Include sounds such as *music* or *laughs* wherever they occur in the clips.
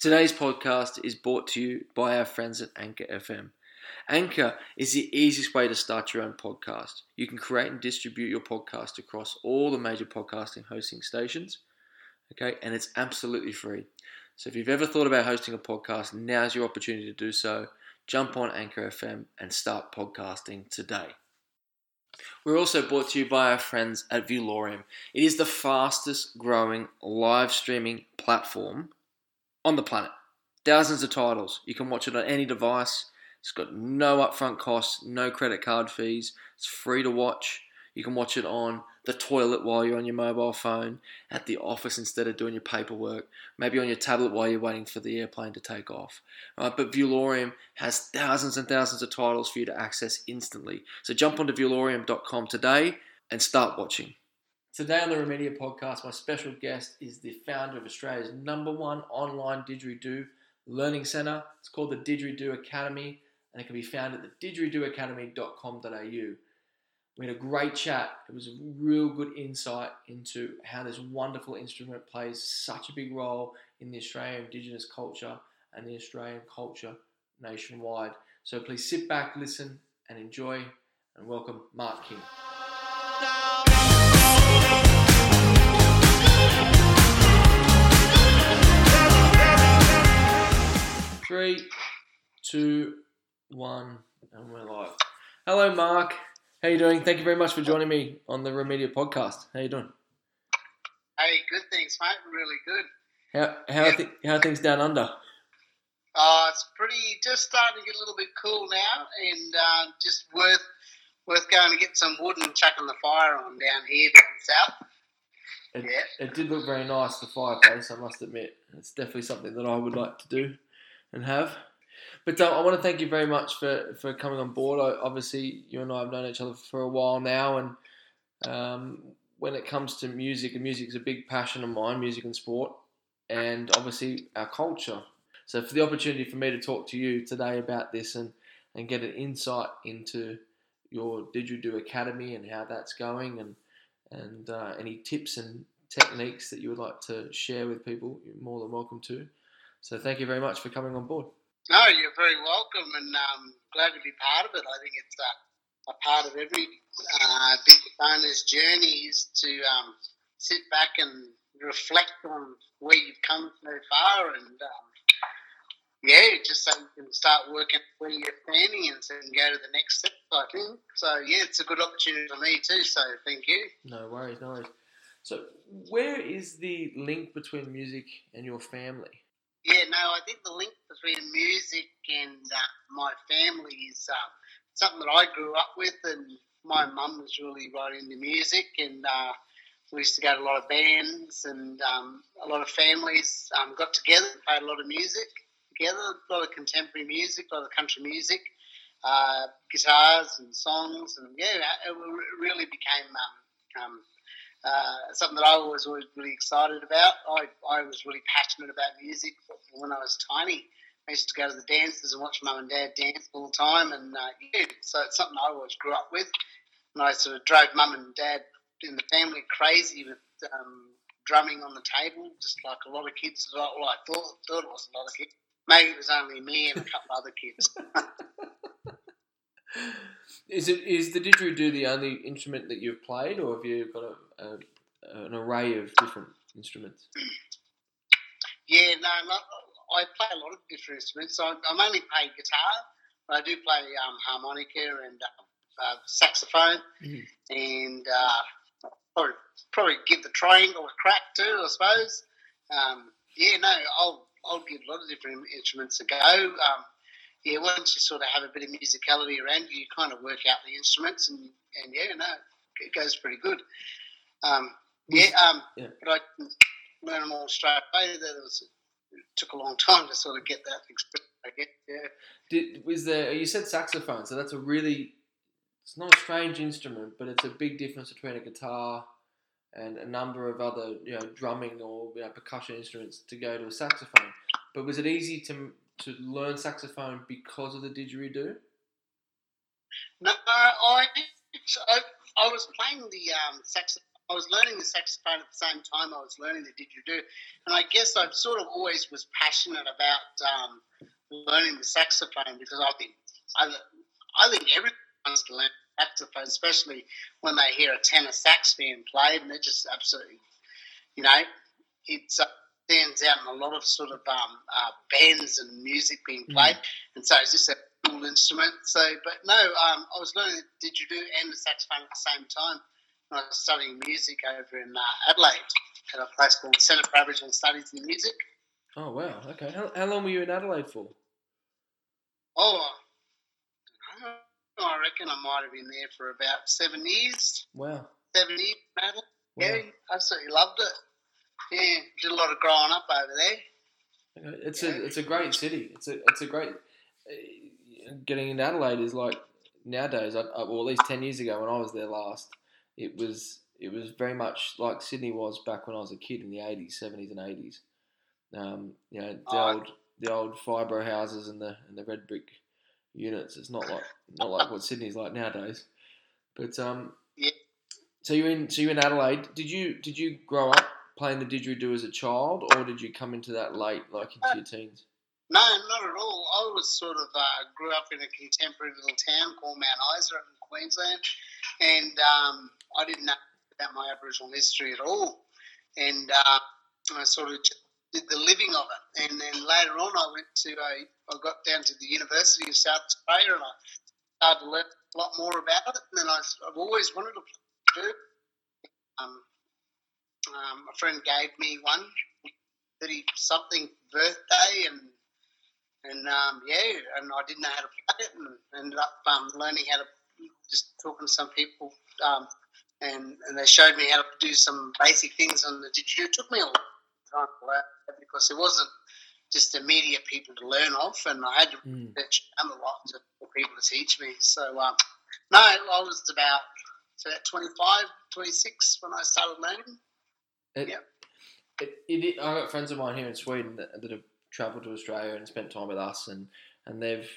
Today's podcast is brought to you by our friends at Anchor FM. Anchor is the easiest way to start your own podcast. You can create and distribute your podcast across all the major podcasting hosting stations, okay, and it's absolutely free. So if you've ever thought about hosting a podcast, now's your opportunity to do so. Jump on Anchor FM and start podcasting today. We're also brought to you by our friends at Viewlorium. It is the fastest growing live streaming platform on the planet. Thousands of titles. You can watch it on any device. It's got no upfront costs, no credit card fees. It's free to watch. You can watch it on the toilet while you're on your mobile phone, at the office instead of doing your paperwork, maybe on your tablet while you're waiting for the airplane to take off. Right, but Viewlorium has thousands and thousands of titles for you to access instantly. So jump onto viewlorium.com today and start watching. Today on the RehMedia podcast, my special guest is the founder of Australia's number one online didgeridoo learning centre. It's called the Didgeridoo Academy, and it can be found at the didgeridooacademy.com.au. We had a great chat. It was a real good insight into how this wonderful instrument plays such a big role in the Australian Indigenous culture and the Australian culture nationwide. So please sit back, listen, and enjoy. And welcome Mark King. Three, two, one, and we're live. Hello, Mark. How you doing? Thank you very much for joining me on the RehMedia podcast. How you doing? Hey, good things, mate. Really good. How how Yeah. are, th- how are things down under? Uh, it's pretty just starting to get a little bit cool now, and uh, just worth worth going to get some wood and chucking the fire on down here down south. It, Yeah. it did look very nice, the fireplace. I must admit, it's definitely something that I would like to do and have. But I want to thank you very much for, for coming on board. I, obviously, you and I have known each other for a while now, and um, when it comes to music, and music is a big passion of mine, music and sport, and obviously our culture. So, for the opportunity for me to talk to you today about this and, and get an insight into your Didgeridoo Academy and how that's going, and and uh, any tips and techniques that you would like to share with people, you're more than welcome to. So, thank you very much for coming on board. No, you're very welcome, and um, glad to be part of it. I think it's a, a part of every uh, big owner's journey is to um, sit back and reflect on where you've come so far, and um, yeah, just so you can start working where you're standing and so you can go to the next step. I think so. Yeah, it's a good opportunity for me too. So thank you. No worries, no worries. So, where is the link between music and your family? Yeah, no, I think the link between music and uh, my family is uh, something that I grew up with, and my mum was really right into music, and uh, we used to go to a lot of bands, and um, a lot of families um, got together played a lot of music together, a lot of contemporary music, a lot of country music, uh, guitars and songs, and yeah, it really became um, um, uh, something that I was always really excited about. I, I was really passionate about music when I was tiny. I used to go to the dances and watch mum and dad dance all the time, and uh, yeah, so it's something I always grew up with. And I sort of drove mum and dad in the family crazy with um, drumming on the table, just like a lot of kids. Well, I thought thought it was a lot of kids. Maybe it was only me and a couple other kids. *laughs* Is it is the didgeridoo the only instrument that you've played, or have you got a, a, an array of different instruments? Yeah, no, I play a lot of different instruments. So I, I mainly play guitar, but I do play um, harmonica and uh, uh, saxophone, Mhm. and uh, probably, probably give the triangle a crack too, I suppose. Um, yeah, no, I'll I'll give a lot of different instruments a go. Um, yeah, once you sort of have a bit of musicality around you, you kind of work out the instruments, and and yeah, no, it goes pretty good. Um, yeah, um, Yeah. but I didn't learn them all straight away. That was it took a long time to sort of get that experience. I guess, yeah. Did was there? You said saxophone, so that's a really it's not a strange instrument, but it's a big difference between a guitar and a number of other you know drumming or you know, percussion instruments to go to a saxophone. But was it easy to to learn saxophone because of the didgeridoo? No, I, I I was playing the um, saxophone I was learning the saxophone at the same time I was learning the didgeridoo, and I guess I sort of always was passionate about um, learning the saxophone because I think I, I think everyone wants to learn saxophone, especially when they hear a tenor sax being played, and they're just absolutely, you know, it's. uh, stands out and a lot of sort of um, uh, bands and music being played, mm. and so it's just a cool instrument. So, but no, um, I was learning the didgeridoo and the saxophone at the same time. I was studying music over in uh, Adelaide at a place called Centre for Aboriginal Studies in Music. Oh wow! Okay, how, how long were you in Adelaide for? Oh, I reckon I might have been there for about seven years. Wow. Seven years, Wow. Yeah, absolutely loved it. Yeah, did a lot of growing up over there. It's yeah. a it's a great city. It's a it's a great uh, getting into Adelaide is like nowadays. I, well, at least ten years ago when I was there last, it was it was very much like Sydney was back when I was a kid in the eighties, seventies, and eighties. Um, you know the oh, old the old fibro houses and the and the red brick units. It's not like not like what Sydney's like nowadays. But um, yeah. So you're in so you're in Adelaide. Did you did you grow up playing the didgeridoo as a child, or did you come into that late, like into uh, your teens? No, not at all. I was sort of uh, grew up in a contemporary little town called Mount Isa in Queensland, and um, I didn't know about my Aboriginal history at all. And uh, I sort of did the living of it. And then later on, I went to a, I got down to the University of South Australia and I started to learn a lot more about it. And then I, have always wanted to play um, um, a friend gave me one, thirty something birthday, and and um, yeah, and I didn't know how to play it, and ended up um, learning how to just talking to some people, um, and and they showed me how to do some basic things on the didgeridoo. It took me a long time to learn because it wasn't just immediate people to learn off, and I had to mm. a lot to, for people to teach me. So, um, no, I was about, so about 25, 26 when I started learning. It, yeah. It, it, I got friends of mine here in Sweden that, that have travelled to Australia and spent time with us, and, and they've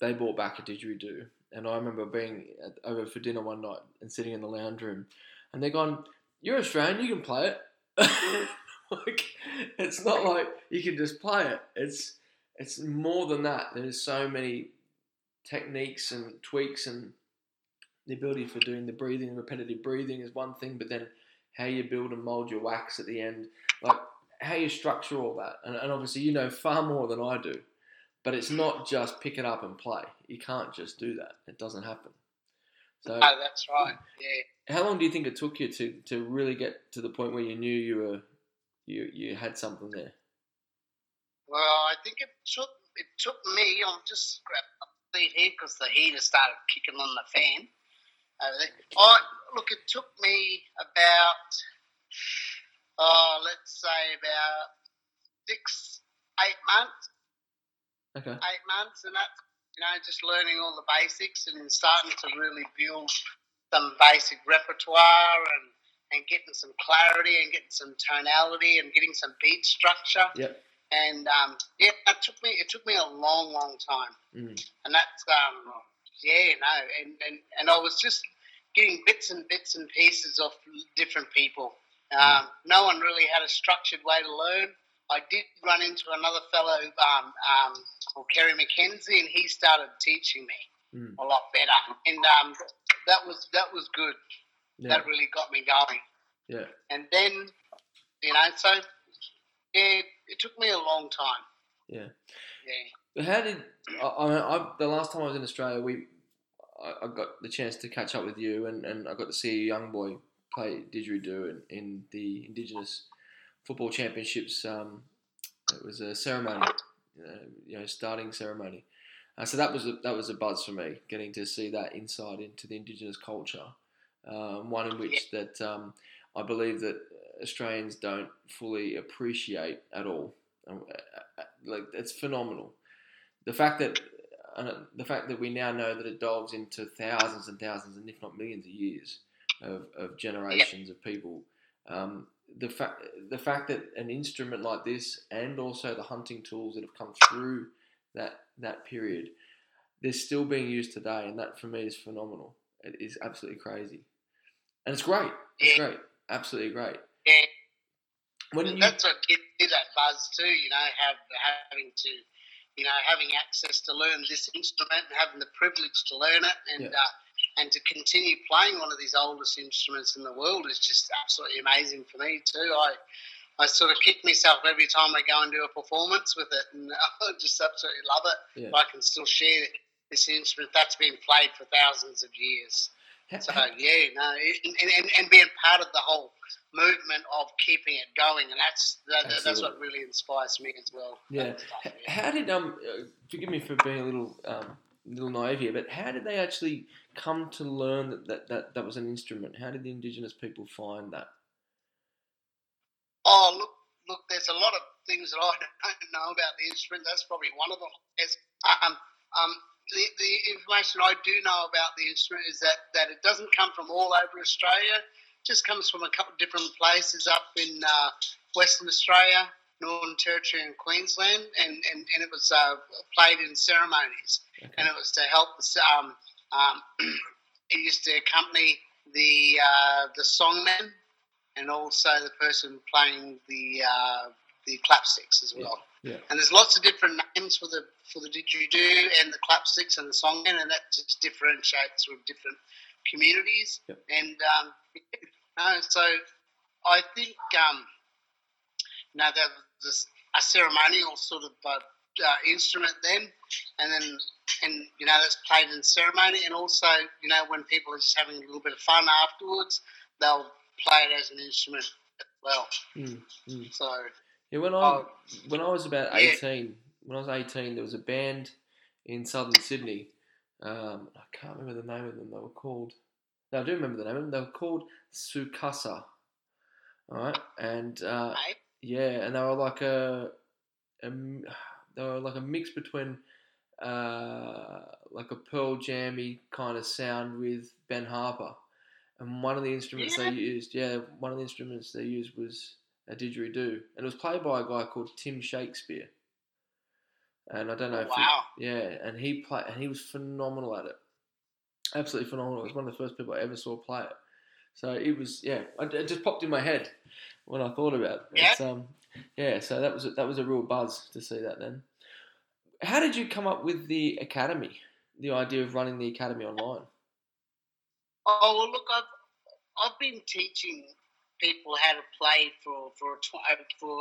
they brought back a didgeridoo. And I remember being at, over for dinner one night and sitting in the lounge room, and they're gone, "You're Australian, you can play it." *laughs* like, it's not like you can just play it. It's it's more than that. There's so many techniques and tweaks and the ability for doing the breathing, repetitive breathing is one thing, but then how you build and mold your wax at the end, like how you structure all that. And, and obviously, you know far more than I do. But it's not hmm. just pick it up and play. You can't just do that. It doesn't happen. So, no, that's right. Yeah. How long do you think it took you to, to really get to the point where you knew you were you you had something there? Well, I think it took it took me. I'm just grab the seat here because the heater started kicking on the fan. Uh, I look. It took me about oh, let's say about six, eight months. Okay. Eight months, and that you know, just learning all the basics and starting to really build some basic repertoire and and getting some clarity and getting some tonality and getting some beat structure. Yep. And um, yeah, it took me it took me a long, long time. Mm. And that's um, yeah, no, and, and and I was just getting bits and bits and pieces off different people. Um, mm. No one really had a structured way to learn. I did run into another fellow um, um, called Kerry McKenzie, and he started teaching me mm. a lot better, and um, that was that was good. Yeah. That really got me going. Yeah. And then, you know, so yeah, it took me a long time. Yeah. Yeah. How did I, I, the last time I was in Australia, we I, I, got the chance to catch up with you, and, and I got to see a young boy play didgeridoo in, in the Indigenous Football Championships. Um, it was a ceremony, uh, you know, starting ceremony. Uh, so that was a, that was a buzz for me, getting to see that insight into the Indigenous culture. Um, one in which that um, I believe that Australians don't fully appreciate at all. Um, uh, uh, like it's phenomenal. The fact that uh, the fact that we now know that it delves into thousands and thousands, and if not millions of years of, of generations yeah. of people. Um, the fact the fact that an instrument like this, and also the hunting tools that have come through that that period, they're still being used today, and that for me is phenomenal. It is absolutely crazy, and it's great. It's yeah. great. absolutely great. Yeah. When And you, that's what gives me that buzz too, you know, have having to, you know, having access to learn this instrument and having the privilege to learn it and Yeah. uh, and to continue playing one of these oldest instruments in the world is just absolutely amazing for me too. I I sort of kick myself every time I go and do a performance with it, and *laughs* I just absolutely love it. Yeah. I can still share this instrument that's been played for thousands of years. So yeah, no, and, and, and being part of the whole movement of keeping it going, and that's that, that's what really inspires me as well. Yeah. Stuff, yeah. how did um? uh, Forgive me for being a little um, little naive here, but how did they actually come to learn that that, that, that was an instrument? How did the indigenous people find that? Oh, look, look, there's a lot of things that I *laughs* don't know about the instrument. That's probably one of them. It's, um, um, the, the information I do know about the instrument is that, that it doesn't come from all over Australia. Just comes from a couple of different places up in uh, Western Australia, Northern Territory, and Queensland, and, and, and it was uh, played in ceremonies Okay. and it was to help um, um, *clears throat* it used to accompany the uh, the songman and also the person playing the uh, the clapsticks as well. Yeah, yeah. And there's lots of different names for the for the didgeridoo and the clapsticks and the songman, and that just differentiates with different communities. Yep. And um, *laughs* so I think um, you know that there's a ceremonial sort of uh, uh, instrument then, and then and you know that's played in ceremony, and also you know when people are just having a little bit of fun afterwards, they'll play it as an instrument as well. Mm, mm. So Yeah, when I Oh, when I was about yeah. eighteen, when I was eighteen, there was a band in southern Sydney. Um, I can't remember the name of them. They were called. No, I do remember the name of them. They were called Sukasa. All right, and uh, yeah, and they were like a, a they were like a mix between uh, like a Pearl Jammy kind of sound with Ben Harper, and one of the instruments Yeah. they used, yeah, one of the instruments they used was a didgeridoo, and it was played by a guy called Tim Shakespeare. And I don't know if wow. he, yeah, and he played, and he was phenomenal at it, absolutely phenomenal. It was one of the first people I ever saw play it. So it was, yeah, it just popped in my head when I thought about it. Yeah. Um, yeah, so that was a, that was a real buzz to see that. Then, how did you come up with the academy? The idea of running the academy online. Oh well, look, I've I've been teaching people how to play for for tw- for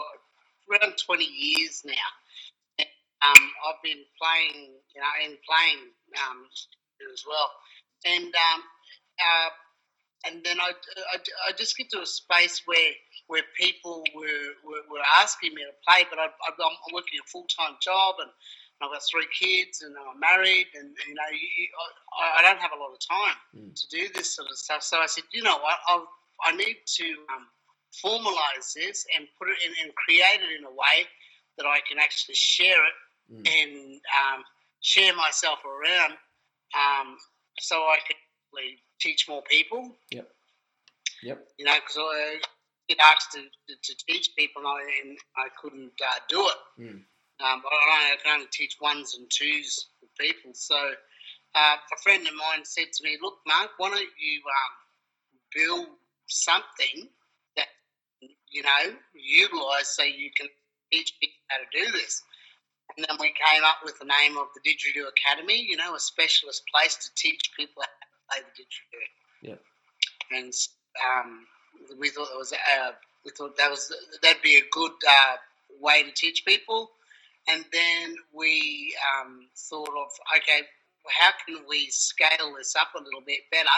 around twenty years now. Um, I've been playing, you know, and playing um, as well, and um, uh, and then I, I, I just get to a space where where people were, were, were asking me to play, but I, I, I'm working a full time job and I've got three kids and I'm married, and you know, you, I, I don't have a lot of time Mm. to do this sort of stuff. So I said, you know what, I'll, I need to um, formalize this and put it in and create it in a way that I can actually share it Mm. and um, share myself around, um, so I actually teach more people. Yep. Yep. You know, because I get asked to, to, to teach people, and I, and I couldn't uh, do it. Mm. Um, but I, I can only teach ones and twos with people. So uh, a friend of mine said to me, "Look, Mark, why don't you um, build something that you know utilize so you can teach people how to do this?" And then we came up with the name of the Didgeridoo Academy. You know, a specialist place to teach people how to play the didgeridoo. Yeah. And um, we thought it was uh, we thought that was that'd be a good uh, way to teach people. And then we um, thought of okay, how can we scale this up a little bit better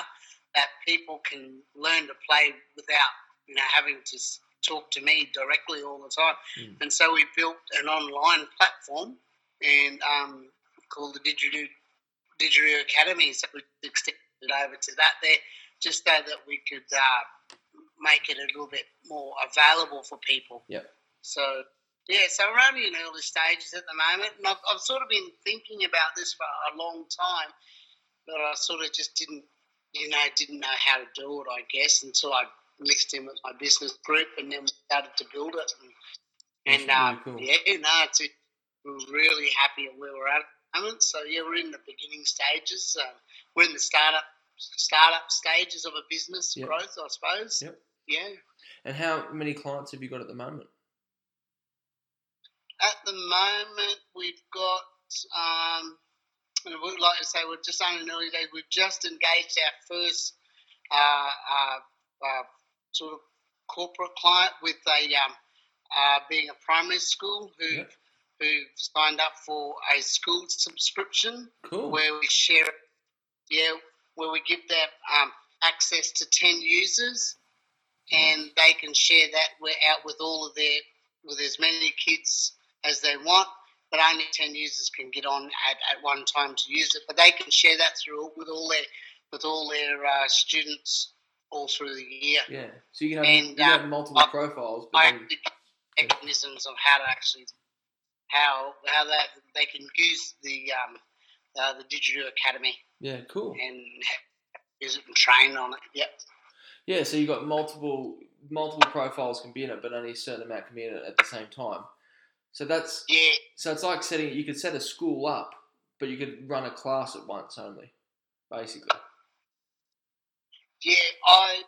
that people can learn to play without you know having to talk to me directly all the time. Mm. And so we built an online platform and um, called the Didgeridoo Didgeridoo Academy. So we extended it over to that there, just so that we could uh, make it a little bit more available for people. Yeah. So yeah, so we're only in early stages at the moment, and I've, I've sort of been thinking about this for a long time, but I sort of just didn't, you know, didn't know how to do it. I guess until I mixed in with my business group, and then we started to build it. And, and uh, really cool. yeah, no, it's we're really happy at where we're at at the moment. So yeah, we're in the beginning stages. Uh, we're in the startup startup stages of a business Yep. growth, I suppose. Yep. yeah. And how many clients have you got at the moment? At the moment, we've got, um, and I would like to say we're just on an early days. We've just engaged our first uh, uh, uh, sort of corporate client with a um, uh, being a primary school who Yep. who signed up for a school subscription Cool. where we share, yeah, where we give them um, access to ten users, and they can share that wi- out with all of their with as many kids as they want. But only ten users can get on at, at one time to use it. But they can share that through with all their with all their uh, students all through the year. Yeah. So you can have, And, you can have um, multiple profiles, but I then, mechanisms of how to actually how how that they can use the um, uh, the Didgeridoo Academy yeah, cool. and use it and train on it. Yep. Yeah, so you've got multiple multiple profiles can be in it, but only a certain amount can be in it at the same time. So that's Yeah. so it's like setting you could set a school up, but you could run a class at once only, basically. Yeah, I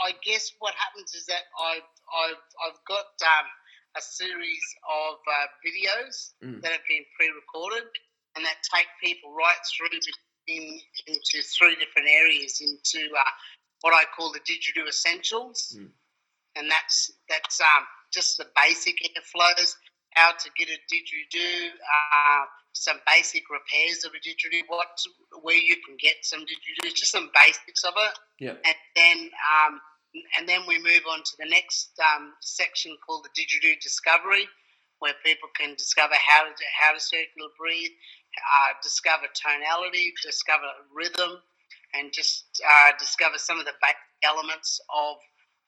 I guess what happens is that I've I've I've got um, a series of uh, videos Mm. that have been pre-recorded and that take people right through in, into three different areas into uh, what I call the digital essentials, Mm. and that's that's um, just the basic airflows, how to get a didgeridoo, uh, some basic repairs of a didgeridoo, what where you can get some didgeridoo, just some basics of it Yeah. and then um, and then we move on to the next um, section called the didgeridoo discovery, where people can discover how to how to circular breathe, uh, discover tonality, discover rhythm, and just uh, discover some of the basic elements of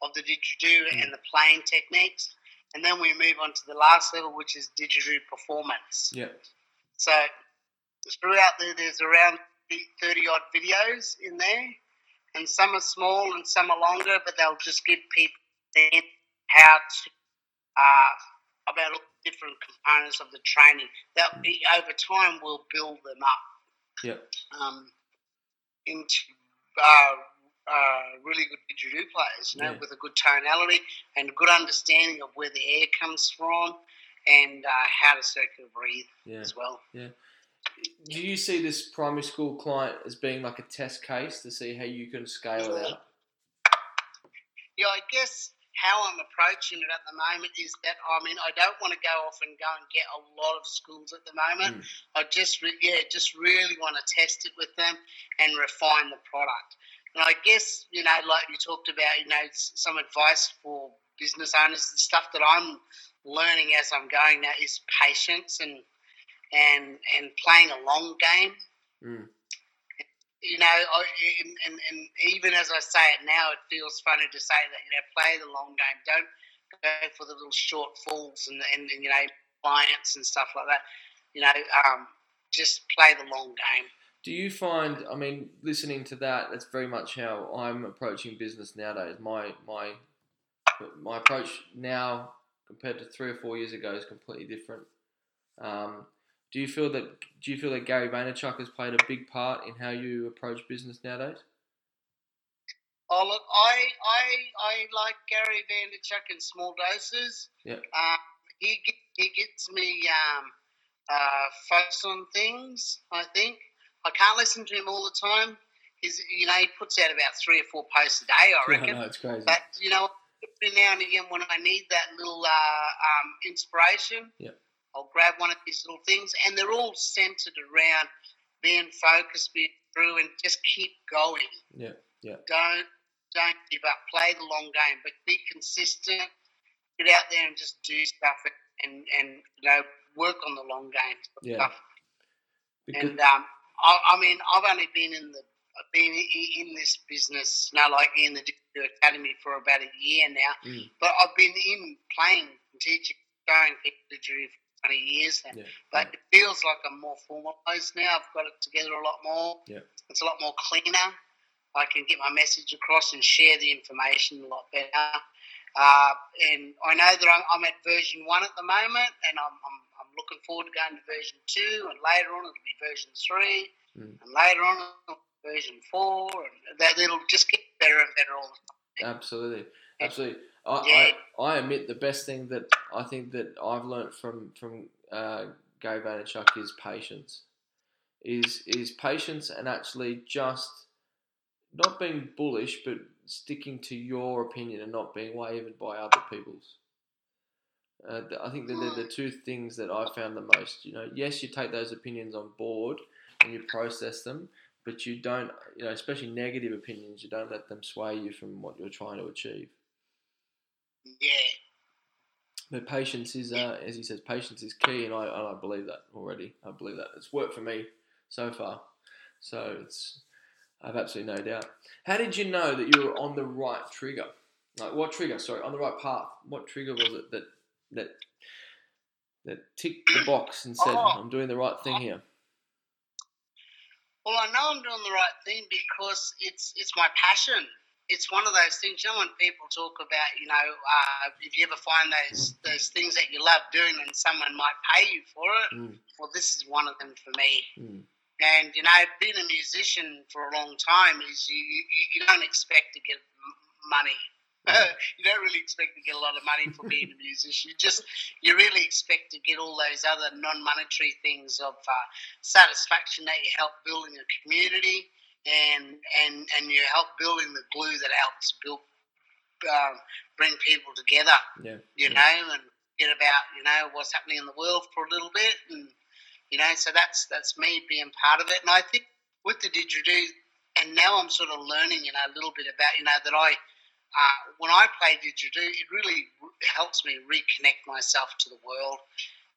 of the didgeridoo Mm. and the playing techniques. And then we move on to the last level, which is didgeridoo performance. Yeah. So throughout there, there's around 30 odd videos in there, and some are small and some are longer, but they'll just give people how to, uh, about all the different components of the training. That be, over time we'll build them up Yeah. um, into uh, uh, really good didgeridoo players, you know, Yeah. with a good tonality and a good understanding of where the air comes from and uh, how to circular breathe Yeah. as well. Yeah. Do you see this primary school client as being like a test case to see how you can scale it out? Yeah, I guess how I'm approaching it at the moment is that I mean I don't want to go off and go and get a lot of schools at the moment. Mm. I just re- yeah just really want to test it with them and refine the product. And I guess you know like you talked about you know some advice for business owners the stuff that I'm learning as I'm going now is patience and and and playing a long game Mm. you know, I, and, and, and even as I say it now, it feels funny to say that, you know, play the long game. Don't go for the little shortfalls and, and, and you know, clients and stuff like that. You know, um, just play the long game. Do you find? I mean, listening to that, that's very much how I'm approaching business nowadays. My my my approach now compared to three or four years ago is completely different. Um, do you feel that? Do you feel that Gary Vaynerchuk has played a big part in how you approach business nowadays? Oh, look, I, I, I like Gary Vaynerchuk in small doses. Yep. Um, he, he gets me um, uh, focused on things, I think. I can't listen to him all the time. He's, you know, he puts out about three or four posts a day, I *laughs* reckon. no, it's crazy. But you know, every now and again, when I need that little uh, um, inspiration, Yeah. I'll grab one of these little things, and they're all centered around being focused, being through, and just keep going. Yeah, yeah. Don't don't give up. Play the long game, but be consistent. Get out there and just do stuff, and and you know, work on the long game Yeah. stuff. Because, And um, I, I mean, I've only been in the I've been in this business now, like in the Didgeridoo Academy for about a year now. Mm. But I've been in playing, teaching, showing people Digital for twenty years now. yeah, But it feels like I'm more formalised now. I've got it together a lot more. Yeah. It's a lot more cleaner. I can get my message across and share the information a lot better. Uh, and I know that I'm, I'm at version one at the moment, and I'm, I'm looking forward to going to version two, and later on it'll be version three, Mm. and later on it'll be version four, and that it'll just get better and better all the time. Absolutely. absolutely. I, Yeah. I, I admit the best thing that I think that I've learnt from from uh, Gary Vaynerchuk is patience. Is is patience and actually just not being bullish, but sticking to your opinion and not being wavered by other people's. Uh, I think that they're the two things that I found the most. You know, yes, you take those opinions on board and you process them, but you don't, you know, especially negative opinions, you don't let them sway you from what you're trying to achieve. Yeah. But patience is, uh, as he says, patience is key, and I, and I believe that already. I believe that it's worked for me so far, so it's I have absolutely no doubt. How did you know that you were on the right trigger? Like what trigger? Sorry, on the right path. What trigger was it that that that ticked the box and said, Oh. "I'm doing the right thing here"? Well, I know I'm doing the right thing because it's it's my passion. It's one of those things. You know, when people talk about, you know, uh, if you ever find those those things that you love doing and someone might pay you for it, Mm, well, this is one of them for me. mm, And you know, being a musician for a long time is you you, you don't expect to get money. *laughs* you don't really expect to get a lot of money for being a musician. You just you really expect to get all those other non-monetary things of uh, satisfaction that you help building a community and and and you help building the glue that helps build um, bring people together yeah, you yeah. know, and get about you know what's happening in the world for a little bit, and you know, so that's that's me being part of it. And I think with the didgeridoo, and now I'm sort of learning, you know, a little bit about you know that I. Uh, when I play didgeridoo, it really helps me reconnect myself to the world,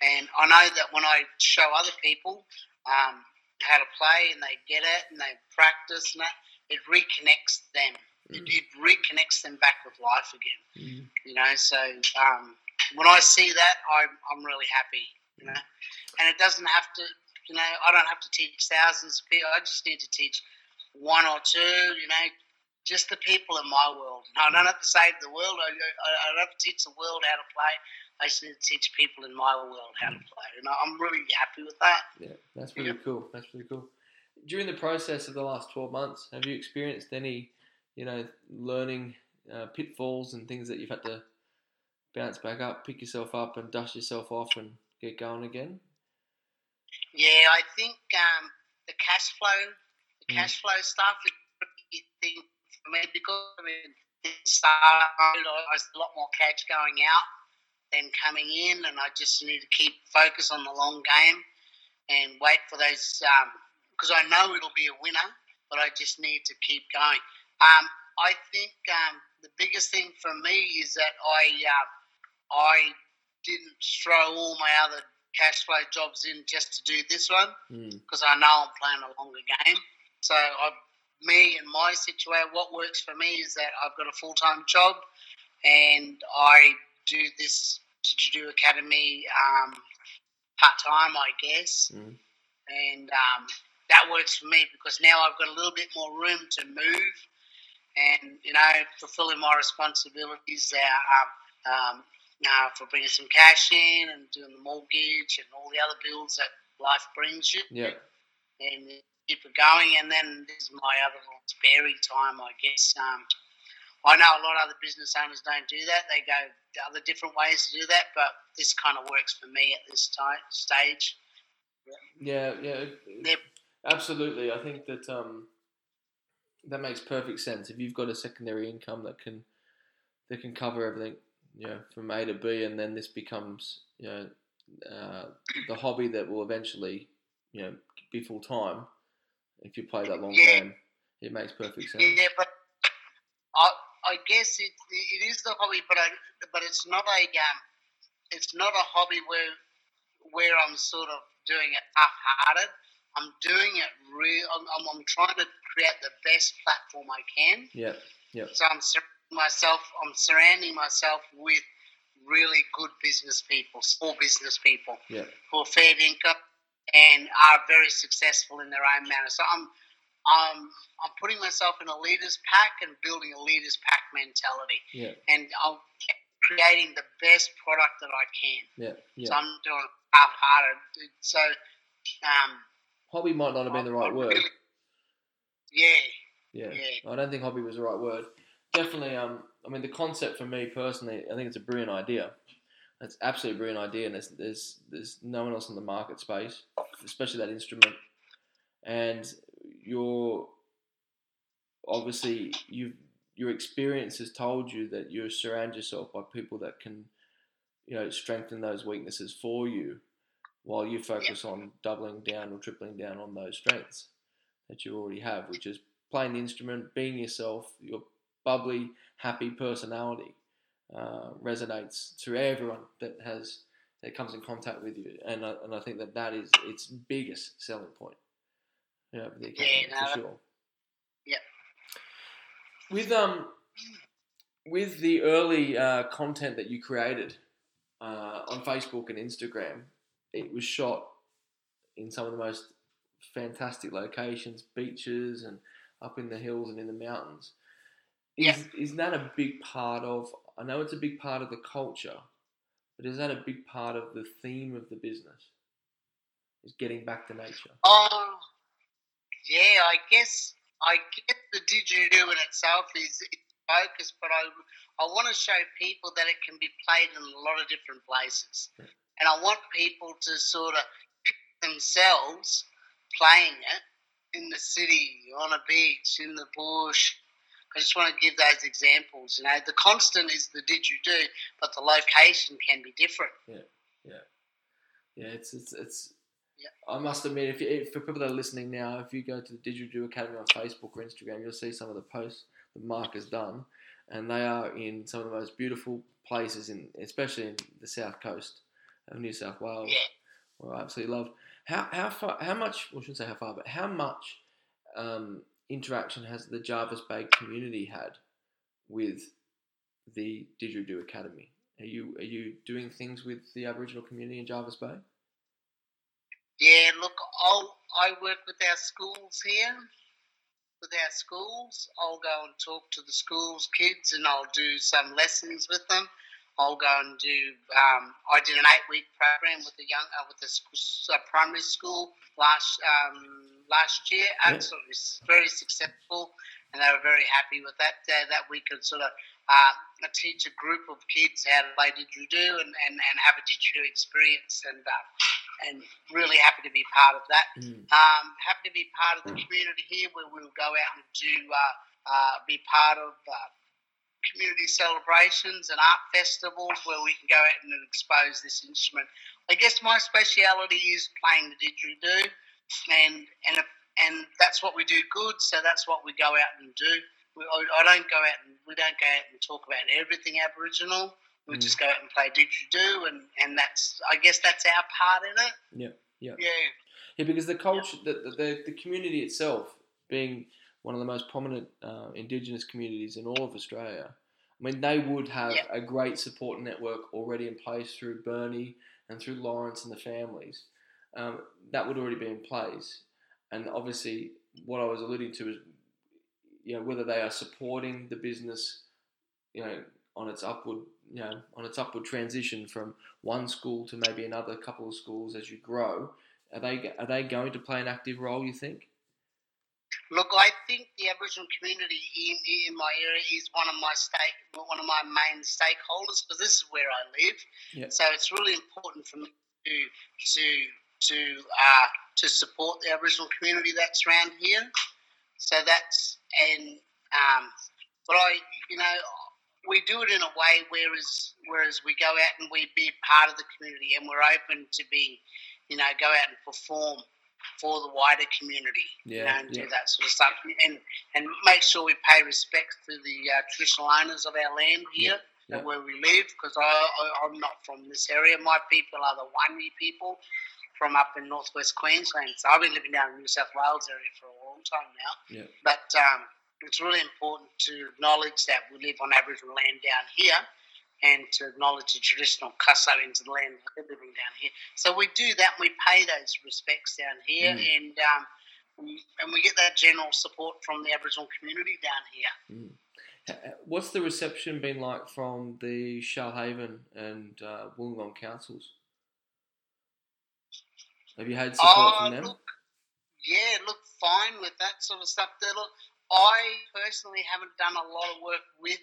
and I know that when I show other people um, how to play and they get it and they practice and that, it reconnects them. It, Mm. it reconnects them back with life again Mm, you know. So um, when I see that, I'm I'm really happy, you know. And it doesn't have to, you know, I don't have to teach thousands of people. I just need to teach one or two, you know, just the people in my world. I don't have to save the world. I, I, I don't have to teach the world how to play. I just need to teach people in my world how to play, and I'm really happy with that. Yeah, that's really cool. That's really cool. During the process of the last twelve months, have you experienced any, you know, learning uh, pitfalls and things that you've had to bounce back up, pick yourself up, and dust yourself off and get going again? Yeah, I think um, the cash flow, the Mm. cash flow stuff is a thing for me because I mean, it started, I was a lot more cash going out than coming in, and I just need to keep focus on the long game and wait for those because I know it'll be a winner, but I just need to keep going. Um, I think um, the biggest thing for me is that I uh, I didn't throw all my other cash flow jobs in just to do this one Mm, because I know I'm playing a longer game. So I, me and my situation, what works for me is that I've got a full time job, and I do this Didgeridoo Academy um, part time, I guess, mm, and um, that works for me because now I've got a little bit more room to move, and you know, fulfilling my responsibilities there. Um, um, uh, for bringing some cash in and doing the mortgage and all the other bills that life brings you. Yeah, and keep it going. And then this is my other little spare time, I guess. Um, I know a lot of other business owners don't do that. They go other different ways to do that, but this kind of works for me at this time, stage. yeah, yeah. Yep. Absolutely, I think that um, that makes perfect sense. If you've got a secondary income that can that can cover everything, you know, from A to B, and then this becomes you know uh, the hobby that will eventually you know be full time. If you play that long Yeah. game, it makes perfect sense. Yeah, but I, I guess it, it is the hobby, but I, but it's not a um, it's not a hobby where where I'm sort of doing it half-hearted. I'm doing it real. I'm, I'm, I'm trying to create the best platform I can. Yeah, yeah. So I'm surrounding myself. I'm surrounding myself with really good business people, small business people yeah, who are fair income and are very successful in their own manner. So I'm, I'm, I'm putting myself in a leaders pack and building a leaders pack mentality, yeah, and I'm creating the best product that I can. yeah, So. I'm doing half-hearted. So, um, Hobby might not have been the right word. really- yeah, Yeah. Yeah. I don't think hobby was the right word. definitely. Um, I mean, the concept for me personally, I think it's a brilliant idea. It's absolutely brilliant idea, and there's there's there's no one else in the market space, especially that instrument. And you're obviously you your experience has told you that you surround yourself by people that can, you know, strengthen those weaknesses for you, while you focus on doubling down or tripling down on those strengths that you already have, which is playing the instrument, being yourself, your bubbly, happy personality uh, resonates to everyone that has that comes in contact with you, and I, and I think that that is its biggest selling point. You know, the academy, Yeah, no, for sure. yeah. With um, with the early uh, content that you created uh, on Facebook and Instagram, it was shot in some of the most fantastic locations, beaches, and up in the hills and in the mountains. Is, Yeah. is that a big part of? I know it's a big part of the culture, but is that a big part of the theme of the business? Is getting back to nature. Oh, yeah. I guess I guess the didgeridoo in itself is its focus, but I I want to show people that it can be played in a lot of different places, and I want people to sort of pick themselves playing it in the city, on a beach, in the bush. I just want to give those examples. You know, the constant is the didgeridoo, but the location can be different. Yeah, yeah, yeah. it's it's it's. Yeah. I must admit, if, you, if for people that are listening now, if you go to the Didgeridoo Academy on Facebook or Instagram, you'll see some of the posts that Mark has done, and they are in some of the most beautiful places, in especially in the south coast of New South Wales. Yeah. Well, I absolutely love. How how far? How much? Well, I shouldn't say how far, but how much um, interaction has the Jervis Bay community had with the Didgeridoo Academy? Are you are you doing things with the Aboriginal community in Jervis Bay? Yeah, look, I'll, I work with our schools here. With our schools, I'll go and talk to the schools kids, and I'll do some lessons with them. I'll go and do. Um, I did an eight-week program with the young, uh, with the sc- a primary school last um, last year. Yeah. Absolutely, s- very successful, and they were very happy with that. Uh, that we could sort of uh, teach a group of kids how to play didgeridoo and, and, and have a didgeridoo experience, and uh, and really happy to be part of that. Mm. Um, happy to be part of the community here where we'll go out and do uh, uh, be part of uh, community celebrations and art festivals where we can go out and expose this instrument. I guess my speciality is playing the didgeridoo, and and and that's what we do good. So that's what we go out and do. We, I, don't go out and we don't go out and talk about everything Aboriginal. We Mm. just go out and play didgeridoo, and and that's I guess that's our part in it. Yeah, yeah. Yeah. Yeah, because the culture, the, the, the, the community itself, being one of the most prominent uh, Indigenous communities in all of Australia, I mean, they would have Yeah. a great support network already in place through Bernie and through Lawrence and the families. Um, that would already be in place. And obviously, what I was alluding to is, you know, whether they are supporting the business, you know, on its upward, you know, on its upward transition from one school to maybe another couple of schools as you grow. Are they are they going to play an active role? You think? Look, I think the Aboriginal community in, in my area is one of my stake, one of my main stakeholders because this is where I live. Yeah. So it's really important for me to to to uh, to support the Aboriginal community that's around here. So that's and um, but I you know we do it in a way whereas whereas we go out and we be part of the community and we're open to be, you know go out and perform for the wider community you Yeah, know, and yeah. do that sort of stuff and and make sure we pay respect to the uh, traditional owners of our land here yeah. and where we live because I, I'm not from this area my people are the Waanyi people from up in northwest Queensland so I've been living down in New South Wales area for a long time now Yeah. but um, it's really important to acknowledge that we live on Aboriginal land down here and to acknowledge the traditional custodians of the land that they're living down here. So we do that and we pay those respects down here Mm. and um, we- and we get that general support from the Aboriginal community down here. Uh, What's the reception been like from the Shoalhaven and uh, Wollongong councils? Have you had support Oh, from them? look, yeah, look fine with that sort of stuff. Look, I personally haven't done a lot of work with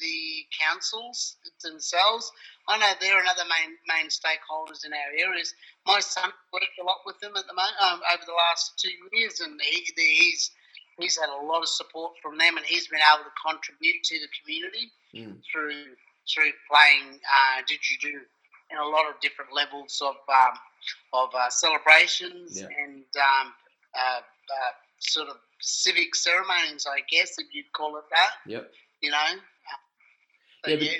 the councils themselves. I know they're another main main stakeholders in our areas. My son worked a lot with them at the moment um, over the last two years, and he, he's he's had a lot of support from them, and he's been able to contribute to the community Mm. through through playing uh, didgeridoo in a lot of different levels of um, of uh, celebrations Yeah. and um, uh, uh, sort of civic ceremonies, I guess, if you'd call it that. Yep. You know. Yeah, but- yeah,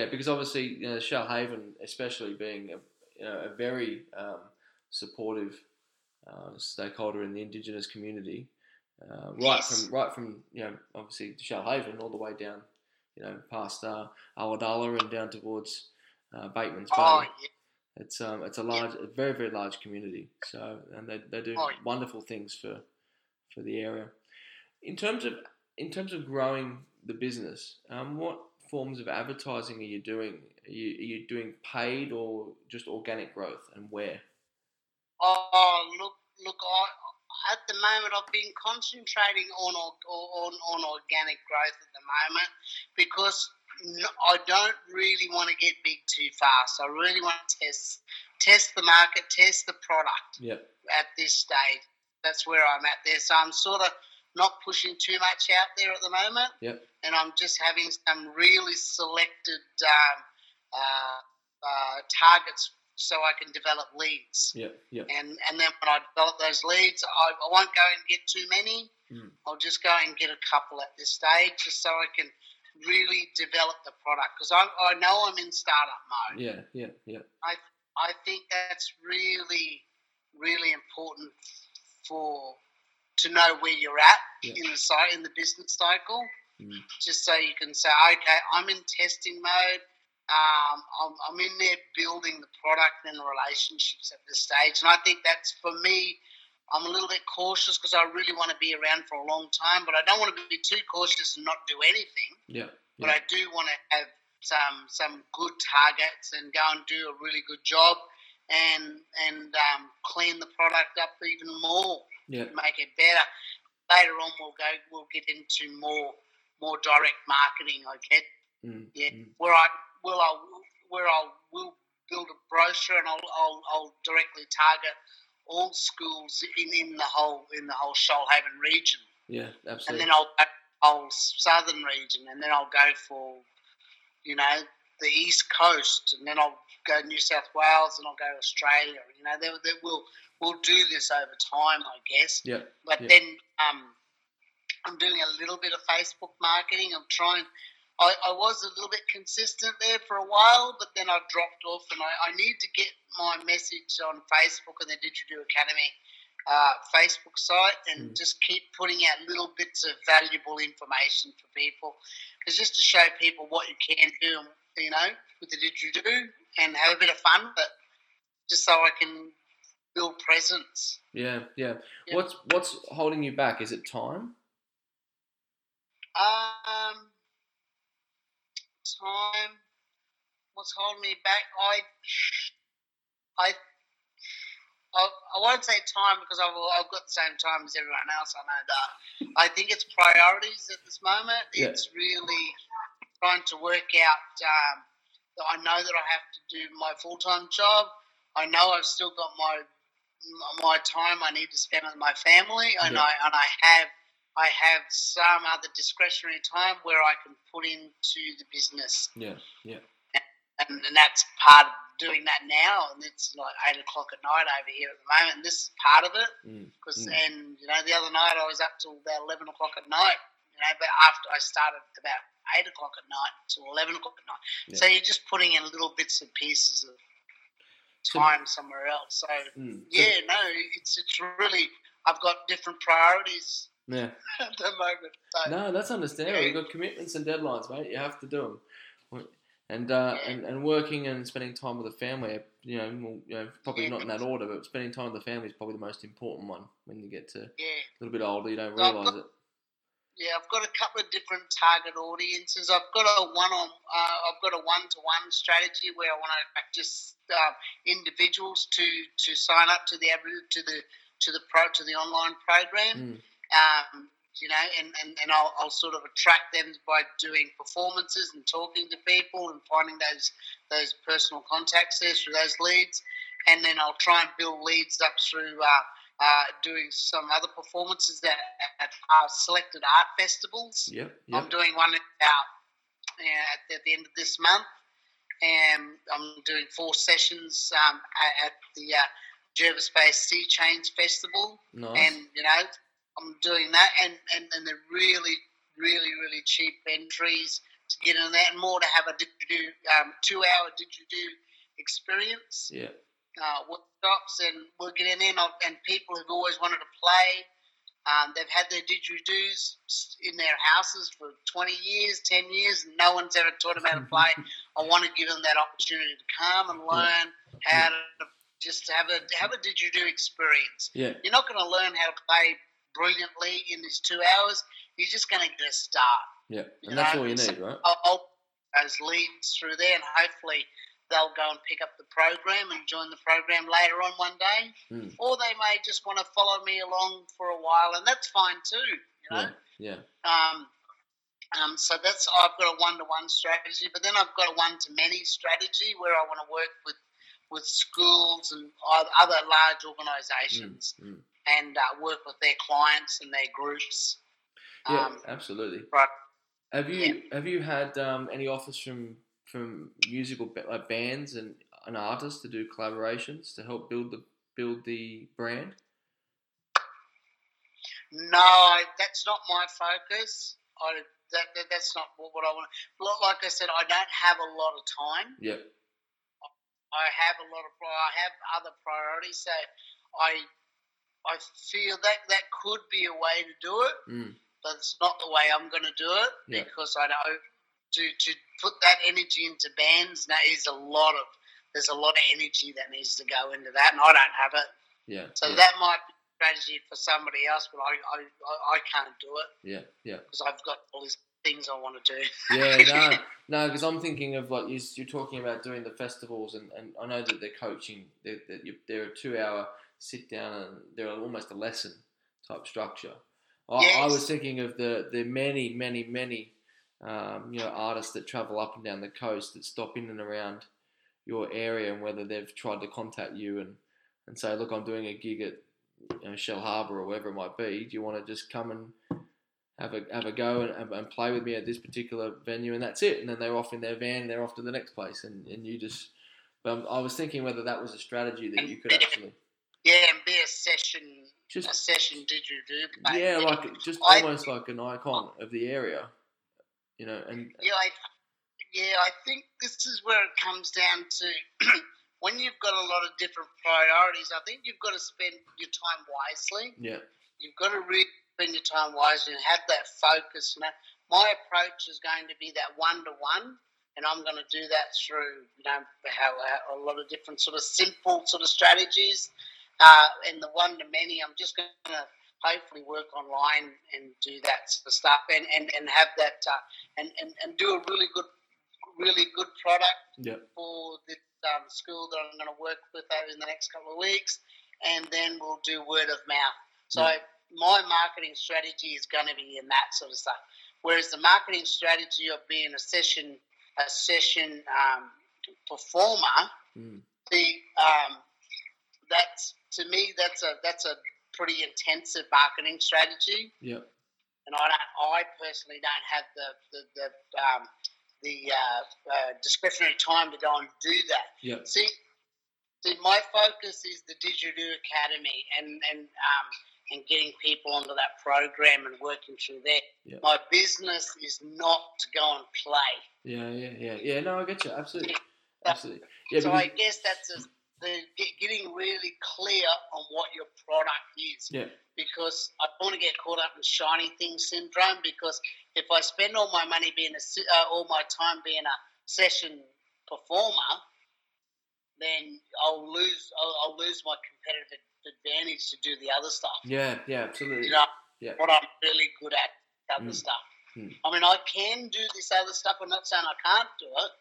Yeah, because obviously, you know, Shoalhaven, especially being a, you know, a very um, supportive uh, stakeholder in the Indigenous community, uh, right Yes. from right from you know obviously Shoalhaven all the way down, you know, past uh, Ulladulla and down towards uh, Bateman's Bay. oh yeah, It's um it's a large, a very very large community. So and they, they do Oh, yeah. wonderful things for for the area. In terms of in terms of growing the business, um, what forms of advertising are you doing? Are you, are you doing paid or just organic growth, and where? Oh, look, look. I, at the moment, I've been concentrating on on on organic growth at the moment because I don't really want to get big too fast. I really want to test test the market, test the product Yep. at this stage. That's where I'm at there. So I'm sort of not pushing too much out there at the moment. Yep. And I'm just having some really selected um, uh, uh, targets so I can develop leads Yep. Yep. and and then when I develop those leads, I, I won't go and get too many. Mm. I'll just go and get a couple at this stage, just so I can really develop the product because I, I know I'm in startup mode. Yeah. Yeah. Yeah. I think that's really really important for to know where you're at Yeah. in the site in the business cycle, Mm. just so you can say, okay, I'm in testing mode. Um, I'm, I'm in there building the product and the relationships at this stage, and I think that's for me. I'm a little bit cautious because I really want to be around for a long time, but I don't want to be too cautious and not do anything. Yeah. But I do want to have some some good targets and go and do a really good job and and um, clean the product up even more Yeah. make it better. Later on, we'll go. We'll get into more more direct marketing. I get Mm. Yeah. Mm. where I will. I where I will build a brochure and I'll I'll, I'll directly target all schools in, in the whole in the whole Shoalhaven region, Yeah. absolutely and then I'll go whole southern region, and then I'll go for you know the east coast, and then I'll go New South Wales, and I'll go Australia. You know, they, they will we'll do this over time, I guess. Yeah. But Yeah. then um, I'm doing a little bit of Facebook marketing. I'm trying. I, I was a little bit consistent there for a while, but then I dropped off, and I, I need to get my message on Facebook and the Didgeridoo Academy uh, Facebook site, and Mm. just keep putting out little bits of valuable information for people, because just to show people what you can do, you know, with the Didgeridoo, and have a bit of fun it, just so I can build presence. Yeah. Yeah. Yeah. What's What's holding you back? Is it time? Um, time. What's holding me back? I, I, I, I won't say time because I've, I've got the same time as everyone else. I know that. I think it's priorities at this moment. Yeah. It's really trying to work out. Um, that I know that I have to do my full time job. I know I've still got my my time I need to spend with my family, and Yeah. I and I have I have some other discretionary time where I can put into the business, Yeah. Yeah. and, and that's part of doing that now. And it's like eight o'clock at night over here at the moment. This is part of it Mm. because, Mm. and you know, the other night I was up till about eleven o'clock at night. You know, but after I started about eight o'clock at night till eleven o'clock at night. Yeah. So you're just putting in little bits and pieces of time somewhere else. So Mm. Yeah, no, it's it's really I've got different priorities yeah. *laughs* at the moment. So No, that's understandable. Yeah. You've got commitments and deadlines, mate. You have to do them. And, uh, Yeah. and and working and spending time with the family, you know, well, you know, probably Yeah. not in that order, but spending time with the family is probably the most important one. When you get to a little bit older, you don't realise it. Yeah, I've got a couple of different target audiences. I've got a one on, uh, I've got a one to one strategy where I want to just uh, individuals to to sign up to the to the to the pro to the online program. Mm. Um, you know, and, and, and I'll, I'll sort of attract them by doing performances and talking to people and finding those those personal contacts there through those leads, and then I'll try and build leads up through uh, uh, doing some other performances that at uh, selected art festivals. Yep. I'm doing one out uh, at, the, at the end of this month, and I'm doing four sessions um, at, the uh, Jervis Bay Sea Chains Festival Nice. and you know I'm doing that, and and, and they're really really really cheap entries to get in there, and more to have a didgeridoo um, two hour didgeridoo experience yeah. Uh, workshops, and get in and, people who've always wanted to play. Um, they've had their didgeridoos in their houses for 20 years, 10 years, and no one's ever taught them how to play. *laughs* I want to give them that opportunity to come and learn how to just have a have a didgeridoo experience. Yeah. You're not going to learn how to play brilliantly in these two hours. You're just going to get a start. Yeah. You And that's know, all you need, right? I'll, I'll those leads through there, and hopefully they'll go and pick up the program and join the program later on one day, Mm. or they may just want to follow me along for a while, and that's fine too. You know. Yeah. Yeah. Um, um, so that's I've got a one-to-one strategy, but then I've got a one-to-many strategy where I want to work with with schools and other large organisations Mm. and uh, work with their clients and their groups. Yeah. Um, absolutely. right. Have you have you had um, any offers from from musical like bands and, and artists to do collaborations to help build the build the brand? No, that's not my focus. I that, that that's not what, what I want. Like I said, I don't have a lot of time. Yep. I have a lot of I have other priorities. So I I feel that that could be a way to do it, Mm. but it's not the way I'm going to do it Yeah. because I know to to put that energy into bands that is a lot of there's a lot of energy that needs to go into that, and I don't have it. Yeah. So yeah. that might be a strategy for somebody else, but I I, I, can't do it yeah. Yeah. because I've got all these things I want to do. Yeah, no, *laughs* no, because I'm thinking of like you, you're talking about doing the festivals, and, and I know that they're coaching. They're, they're, they're a two hour sit down, and they're almost a lesson type structure. I, I was thinking of the the many, many, many, um, you know, artists that travel up and down the coast that stop in and around your area, and whether they've tried to contact you and and say, look, I'm doing a gig at you know, Shellharbour or wherever it might be. Do you want to just come and have a have a go and, and, and play with me at this particular venue, and that's it. And then they're off in their van, they're off to the next place, and, and you just. But I was thinking whether that was a strategy that you could actually Yeah, and be a session Just a session didgeridoo. yeah, like just I- almost like an icon of the area, you know. And Yeah, I, yeah, I think this is where it comes down to *clears throat* when you've got a lot of different priorities. I think you've got to spend your time wisely. yeah, You've got to really spend your time wisely and have that focus. You know, my approach is going to be that one to one, and I'm going to do that through you know how, how a lot of different sort of simple sort of strategies. Uh, and the one to many, I'm just going to hopefully work online and do that sort of stuff, and and, and have that uh, and, and and do a really good, really good product yeah, for the um, school that I'm going to work with over in the next couple of weeks, and then we'll do word of mouth. So Yeah. my marketing strategy is going to be in that sort of stuff. Whereas the marketing strategy of being a session a session um, performer, mm, the um, that's to me that's a that's a pretty intensive marketing strategy yeah, and I don't, I personally don't have the the the, um, the uh, uh, discretionary time to go and do that. yeah, See, see, my focus is the Didgeridoo Academy and and um, and getting people onto that program and working through there. Yeah. My business is not to go and play. yeah, yeah, yeah, yeah. No, I get you absolutely, absolutely. Yeah, so because, I guess that's a, the get, getting really clear on what your product is. yeah, because I don't want to get caught up in shiny thing syndrome. Because if I spend all my money being a uh, all my time being a session performer, then I'll lose I'll, I'll lose my competitive advantage to do the other stuff. yeah, yeah, absolutely. You know Yeah. what I'm really good at, the other Mm. stuff. Mm. I mean, I can do this other stuff. I'm not saying I can't do it.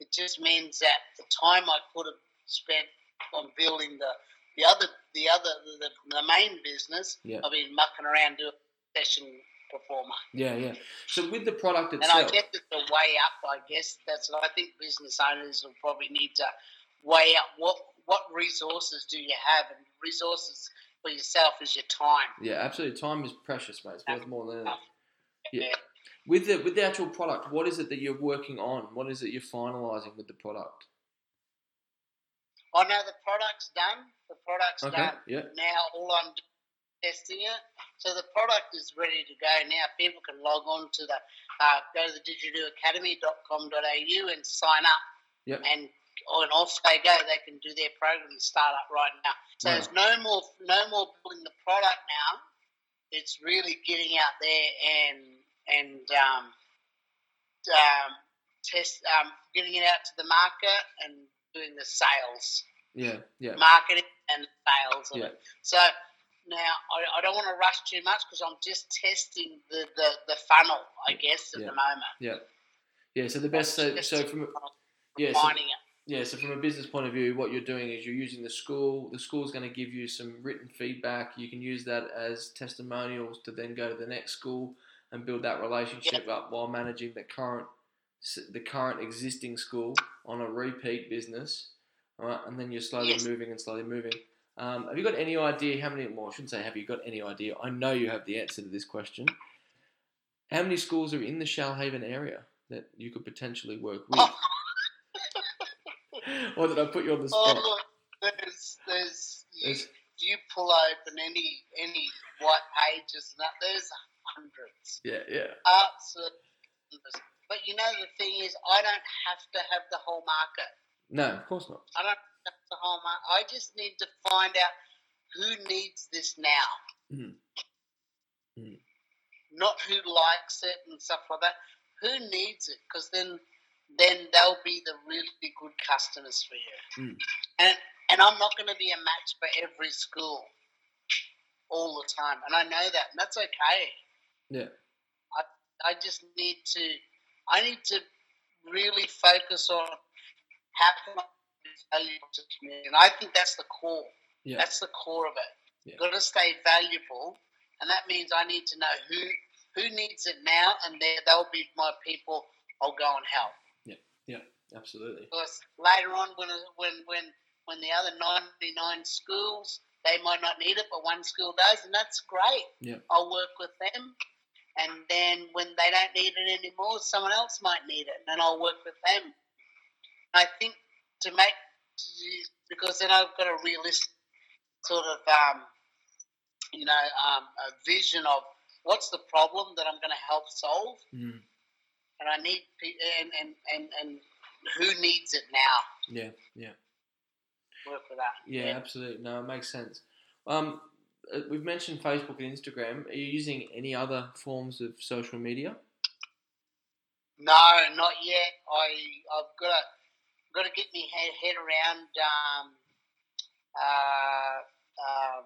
It just means that the time I could have spent on building the the other the other the, the main business, Yeah. I've been mucking around doing session performer. Yeah, yeah. So with the product itself, And I guess it's a way up. I guess that's what I think business owners will probably need to weigh up what what resources do you have, and resources for yourself is your time. yeah, absolutely. Time is precious, mate. It's worth more than anything. Yeah. Yeah. With the with the actual product, what is it that you're working on? What is it you're finalising with the product? I know the product's done. The product's Okay. done. Yeah. Now all I'm testing it. So the product is ready to go now. People can log on to the uh, go to the didgeridooacademy.com.au and sign up. Yep. And and off they go. They can do their program and start up right now. So Wow. there's no more no more building the product now. It's really getting out there and and um, um, test um, getting it out to the market and doing the sales Yeah. Yeah. marketing and sales of Yeah. it. So now I, I don't want to rush too much because I'm just testing the, the, the funnel, I guess, at Yeah. the moment. Yeah. Yeah. So the best. So, so from yeah. So, it. Yeah, so from a business point of view, what you're doing is you're using the school. The school's going to give you some written feedback. You can use that as testimonials to then go to the next school and build that relationship up while managing the current the current existing school on a repeat business. Right, and then you're slowly Yes. moving and slowly moving. Um, have you got any idea how many? Well, I shouldn't say have you got any idea. I know you have the answer to this question. How many schools are in the Shoalhaven area that you could potentially work with? or did I put you on the spot? Oh, look, there's, there's, you, you pull open any any white pages and that, there's hundreds. Yeah, yeah. Absolutely. But you know, the thing is, I don't have to have the whole market. No, of course not. I don't have the whole market. I just need to find out who needs this now. Mhm. Mhm. Not who likes it and stuff like that. Who needs it? Because then, then they'll be the really good customers for you. Mm. And and I'm not going to be a match for every school all the time, and I know that, and that's okay. Yeah. I I just need to, I need to really focus on how can I be valuable to the community, and I think that's the core. Yeah. That's the core of it. Yeah. You've got to stay valuable, and that means I need to know who who needs it now, and they they'll be my people. I'll go and help. Yeah, yeah, absolutely. Because later on, when when when when the other ninety nine schools they might not need it, but one school does, and that's great. Yeah. I'll work with them, and then when they don't need it anymore, someone else might need it, and then I'll work with them. I think to make because then I've got a realistic sort of um, you know um, a vision of what's the problem that I'm going to help solve, Mm. and I need and and and and who needs it now. Yeah, yeah, Work with that. yeah, absolutely. No, it makes sense. Um, we've mentioned Facebook and Instagram. Are you using any other forms of social media? No, not yet. I I've got to got to get my head, head around um, uh, um,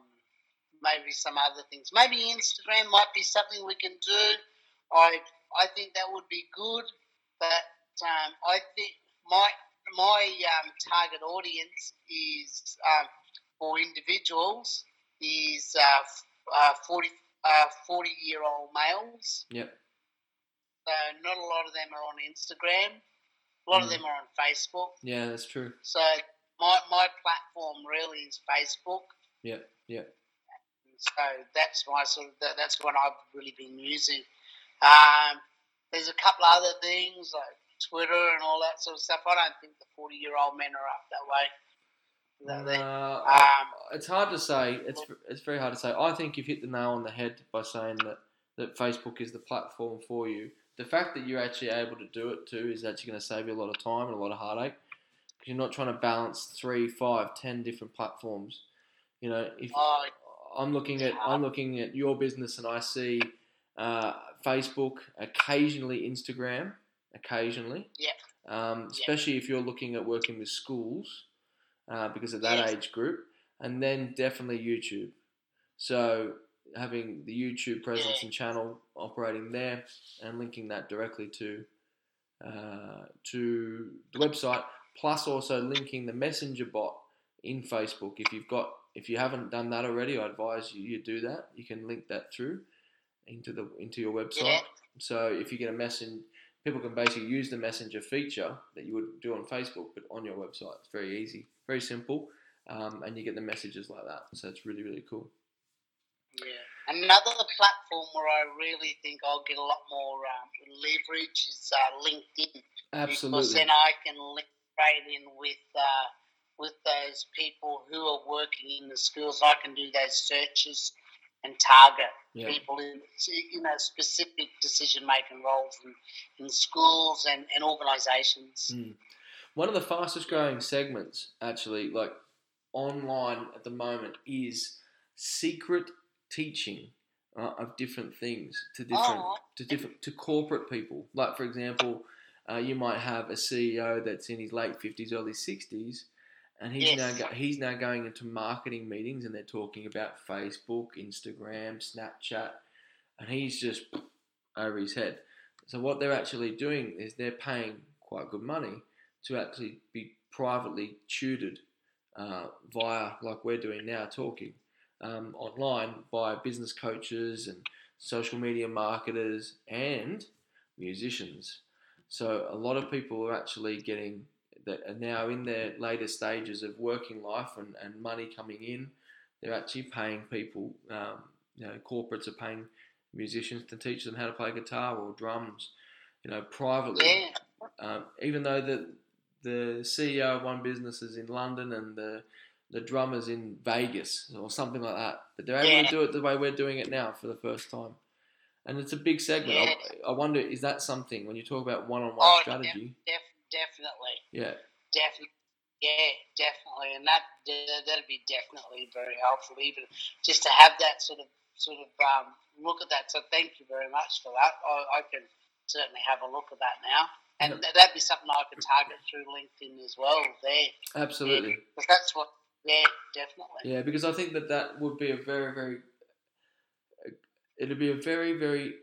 maybe some other things. Maybe Instagram might be something we can do. I I think that would be good, but um, I think my my um, target audience is um, for individuals is uh, uh, 40, uh, 40 year old males. Yep. So not a lot of them are on Instagram. A lot of Mm. them are on Facebook. Yeah, that's true. So my my platform really is Facebook. Yep, yep. So that's my sort of that, that's what I've really been using. Um, there's a couple other things like Twitter and all that sort of stuff. I don't think the forty year old men are up that way. They- Uh, um, it's hard to say. It's it's very hard to say. I think you've hit the nail on the head by saying that that Facebook is the platform for you. The fact that you're actually able to do it too is actually going to save you a lot of time and a lot of heartache because you're not trying to balance three, five, ten different platforms. You know, if oh, I'm looking at I'm looking at your business and I see uh, Facebook, occasionally Instagram, occasionally. Yep. Um, especially if you're looking at working with schools, uh, because of that Yes. age group, and then definitely YouTube. So having the YouTube presence Yeah. and channel operating there, and linking that directly to uh, to the website, plus also linking the messenger bot in Facebook. If you've got if you haven't done that already, I advise you you do that. You can link that through, into the into your website. Yeah. So if you get a message, people can basically use the messenger feature that you would do on Facebook, but on your website. It's very easy, very simple, um, and you get the messages like that. So it's really really cool. Yeah. Another platform where I really think I'll get a lot more um, leverage is uh, LinkedIn. Because Absolutely. then I can link straight in with uh, with those people who are working in the schools. I can do those searches and target Yeah. people in you know specific decision making roles in, in schools and, and organisations. Mm. One of the fastest growing segments, actually, like online at the moment, is secret teaching uh, of different things to different Oh. to different to corporate people. Like for example, uh, you might have a CEO that's in his late fifties, early sixties, and he's Yes. now go- he's now going into marketing meetings, and they're talking about Facebook, Instagram, Snapchat, and he's just over his head. So what they're actually doing is they're paying quite good money to actually be privately tutored uh, via like we're doing now, talking um, online by business coaches and social media marketers and musicians. So a lot of people are actually getting that are now in their later stages of working life and, and money coming in. They're actually paying people, um, you know, corporates are paying musicians to teach them how to play guitar or drums, you know, privately. Um, even though the the CEO of one business is in London and the the drummers in Vegas or something like that, but they're able Yeah. to do it the way we're doing it now for the first time, and it's a big segment. I, I wonder, is that something when you talk about one-on-one Oh, strategy? def- definitely. Yeah, Definitely. Yeah, definitely, and that that'd be definitely very helpful, even just to have that sort of sort of um, look at that. So thank you very much for that. I, I can certainly have a look at that now, and that'd be something I could target through LinkedIn as well. There, absolutely. because that's what. Yeah, definitely. Yeah, because I think that that would be a very, very, it'd be a very, very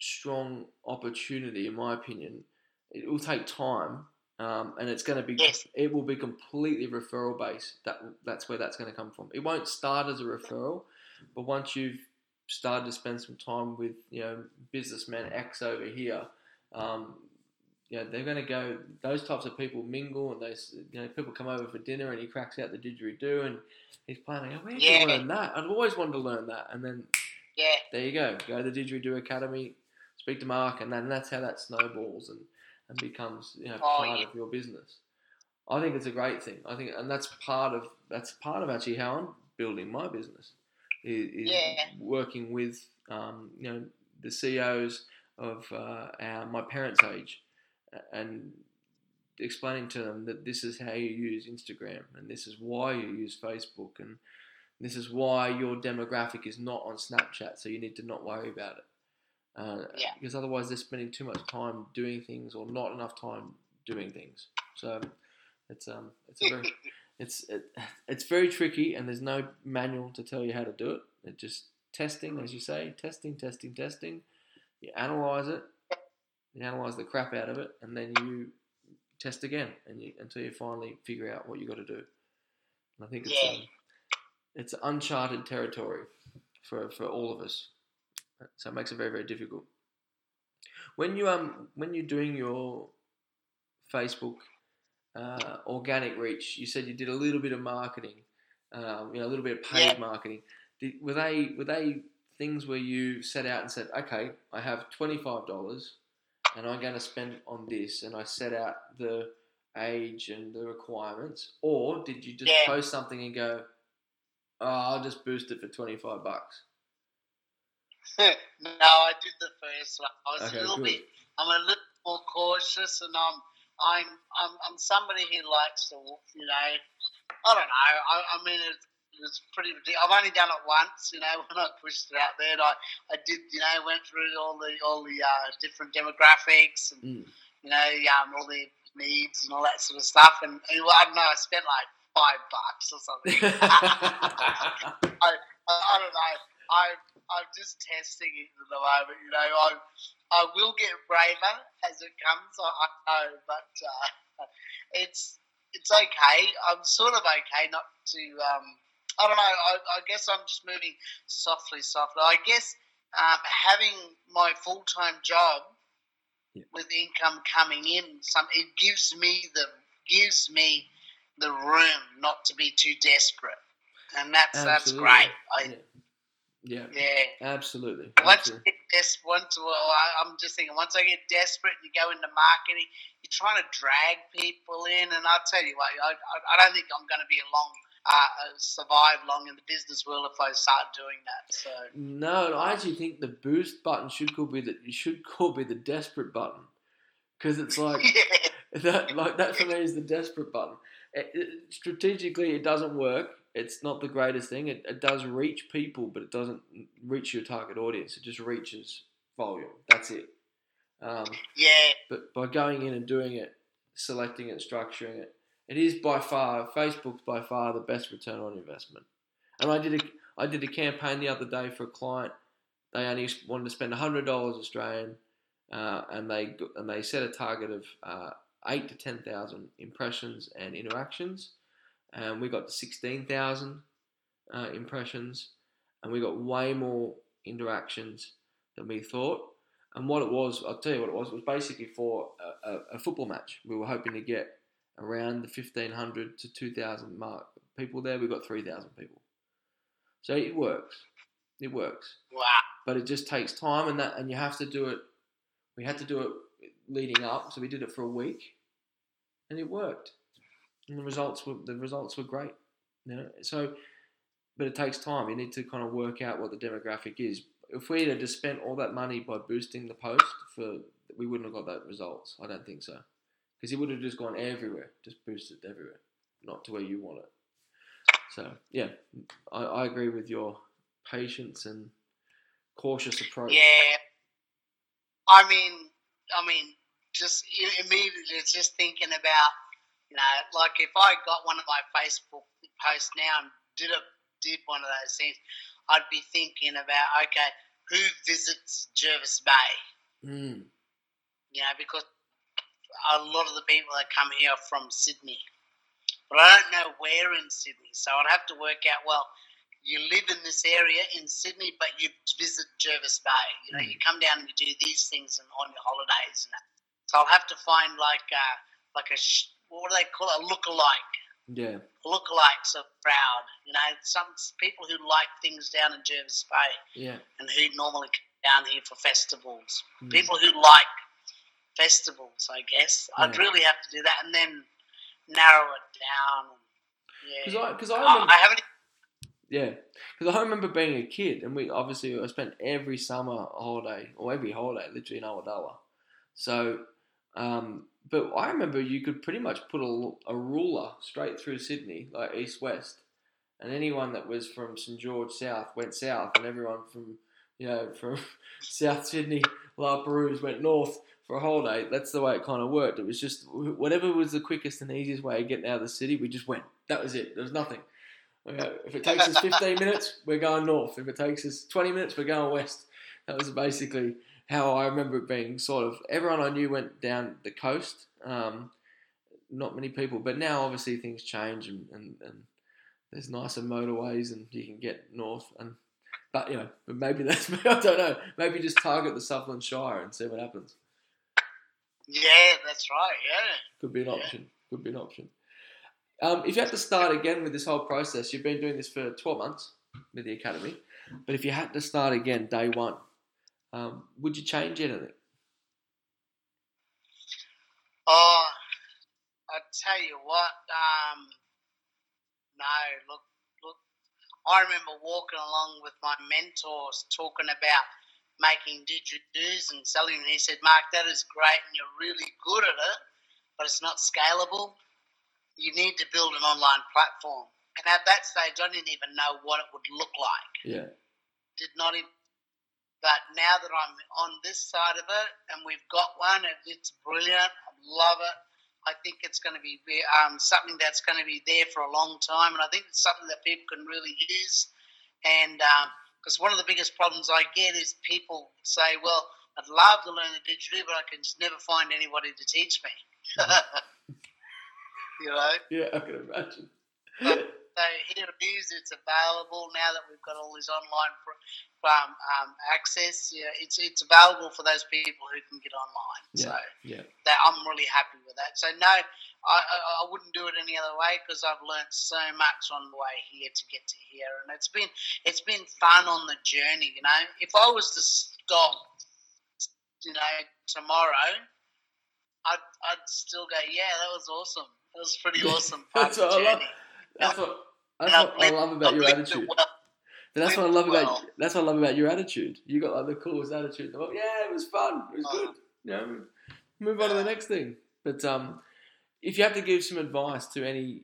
strong opportunity, in my opinion. It will take time, um, and it's going to be, Yes. it will be completely referral based. That that's where that's going to come from. It won't start as a referral, but once you've started to spend some time with, you know, businessman X over here, um, you know, they're going to go. Those types of people mingle, and those you know people come over for dinner, and he cracks out the didgeridoo, and he's playing. I go, Where did Yeah. you learn that? I've always wanted to learn that, and then Yeah, there you go. Go to the didgeridoo academy, speak to Mark, and then that's how that snowballs and, and becomes you know Oh, part yeah. of your business. I think it's a great thing. I think, and that's part of that's part of actually how I'm building my business. Is, is Yeah. working with um, you know the CEOs of uh, our my parents' age, and explaining to them that this is how you use Instagram and this is why you use Facebook and this is why your demographic is not on Snapchat, so you need to not worry about it. Uh, Yeah. Because otherwise, they're spending too much time doing things or not enough time doing things. So it's um it's a very *laughs* it's it, it's very tricky, and there's no manual to tell you how to do it. It's just testing, as you say, testing, testing, testing. You analyze it, you analyze the crap out of it, and then you test again, and you, until you finally figure out what you got to do. And I think it's Yeah. um, it's uncharted territory for for all of us, so it makes it very very difficult. When you um when you're doing your Facebook uh, organic reach, you said you did a little bit of marketing, um, you know, a little bit of paid Yeah. marketing. Did, were they were they things where you set out and said, okay, I have twenty five dollars, and I'm going to spend on this, and I set out the age and the requirements, or did you just Yeah. post something and go, oh, I'll just boost it for twenty five bucks? *laughs* no, I did the first one. I was Okay, a little good. bit. I'm a little more cautious, and I'm I'm I'm, I'm somebody who likes to, you know, I don't know. I, I mean, it, it was pretty. ridic- I've only done it once, you know, *laughs* when I pushed it out there. And I I did, you know, went through all the all the uh, different demographics and Mm. you know, um, all the needs and all that sort of stuff. And, and I don't know. I spent like five bucks or something. *laughs* *laughs* I, I don't know. I I'm just testing it at the moment. You know, I I will get braver as it comes. I, I know, but uh, it's it's okay. I'm sort of okay not to. Um, I don't know. I, I guess I'm just moving softly, softly. I guess um, having my full time job Yeah. with income coming in, some it gives me the gives me the room not to be too desperate, and that's that's great. I, yeah. yeah, yeah. absolutely. Once absolutely. you get des- once well, I, I'm just thinking, once I get desperate, and you go into marketing. You're trying to drag people in, and I'll tell you what, I, I, I don't think I'm going to be a long uh, survive long in the business world if I start doing that. So No, I actually think the boost button should call be that you should call be the desperate button because it's *laughs* like yeah, that like that for me is the desperate button. It, it- strategically, it doesn't work. It's not the greatest thing. It, it does reach people, but it doesn't reach your target audience. It just reaches volume. That's it. Um, yeah, but by going in and doing it, selecting it, structuring it, it is by far Facebook's by far the best return on investment. And I did a I did a campaign the other day for a client. They only wanted to spend hundred dollars Australian, uh, and they and they set a target of uh, eight to ten thousand impressions and interactions, and we got to sixteen thousand uh, impressions, and we got way more interactions than we thought. And what it was, I'll tell you what it was. It was basically for a, a, a football match. We were hoping to get around the fifteen hundred to two thousand mark people there. We've got three thousand people. So it works. It works, wow, but it just takes time, and that and you have to do it. We had to do it leading up, so we did it for a week, and it worked. And the results were the results were great. You know, so but it takes time. You need to kind of work out what the demographic is. If we had just spent all that money by boosting the post, for we wouldn't have got that results. I don't think so, because it would have just gone everywhere, just boosted everywhere, not to where you want it. So yeah, I, I agree with your patience and cautious approach. yeah. I mean, I mean, just immediately it's just thinking about, you know, like if I got one of my Facebook posts now and did a did one of those things, I'd be thinking about, okay, who visits Jervis Bay? Mm, you know, because a lot of the people that come here are from Sydney. But I don't know where in Sydney, so I'd have to work out, well, you live in this area in Sydney, but you visit Jervis Bay. You know, Mm. you come down and you do these things and on your holidays. And. So I'll have to find like a, like a, what do they call it, a lookalike. yeah, Lookalikes are proud. You know, some people who like things down in Jervis Bay yeah. and who normally come down here for festivals Mm. people who like festivals, I guess. I'd really have to do that and then narrow it down. Because Yeah. I, because I I, remember, I haven't. yeah, because I remember being a kid, and we obviously I spent every summer holiday or every holiday literally in Ulladulla. So, um, but I remember you could pretty much put a, a ruler straight through Sydney, like east west, and anyone that was from St George South went south, and everyone from you know from *laughs* South Sydney, La Perouse went north for a whole day, That's the way it kind of worked. It was just whatever was the quickest and easiest way of getting out of the city, we just went. That was it. There was nothing. If it takes us *laughs* 15 minutes, we're going north. If it takes us 20 minutes, we're going west. That was basically how I remember it being. Sort of everyone I knew went down the coast. Um, not many people, but now obviously things change and, and, and there's nicer motorways and you can get north. And but you know, maybe *laughs* that's me I don't know. Maybe just target the Sutherland Shire and see what happens. Yeah, that's right. Yeah. Could be an Yeah. option. Could be an option. Um, if you had to start again with this whole process, you've been doing this for 12 months with the academy, but if you had to start again day one, um, would you change anything? Oh, I tell you what. Um, no, look, look. I remember walking along with my mentors talking about making didgeridoos and selling. And he said, "Mark, that is great, and you're really good at it, but it's not scalable. You need to build an online platform." And at that stage, I didn't even know what it would look like. Yeah. Did not even. But now that I'm on this side of it, and we've got one, and it's brilliant. I love it. I think it's going to be um, something that's going to be there for a long time, and I think it's something that people can really use. And because one of the biggest problems I get is people say, "Well, I'd love to learn the didgeridoo, but I can just never find anybody to teach me." Mm-hmm. *laughs* you know, Yeah, I can imagine. So here it is. It's available now that we've got all this online um, um, access. Yeah, it's it's available for those people who can get online. Yeah, so yeah. that, I'm really happy with that. So no, I, I, wouldn't do it any other way because I've learnt so much on the way here to get to here, and it's been it's been fun on the journey. You know, if I was to stop, you know, tomorrow, I'd I'd still go, yeah, that was awesome. That was pretty *laughs* awesome. part That's of what I love. That's what, that's what I love about your attitude. well. That's what I love about that's what I love about your attitude. You got like the coolest attitude. Well, yeah, it was fun. It was good. You know, move on to the next thing. But um, if you have to give some advice to any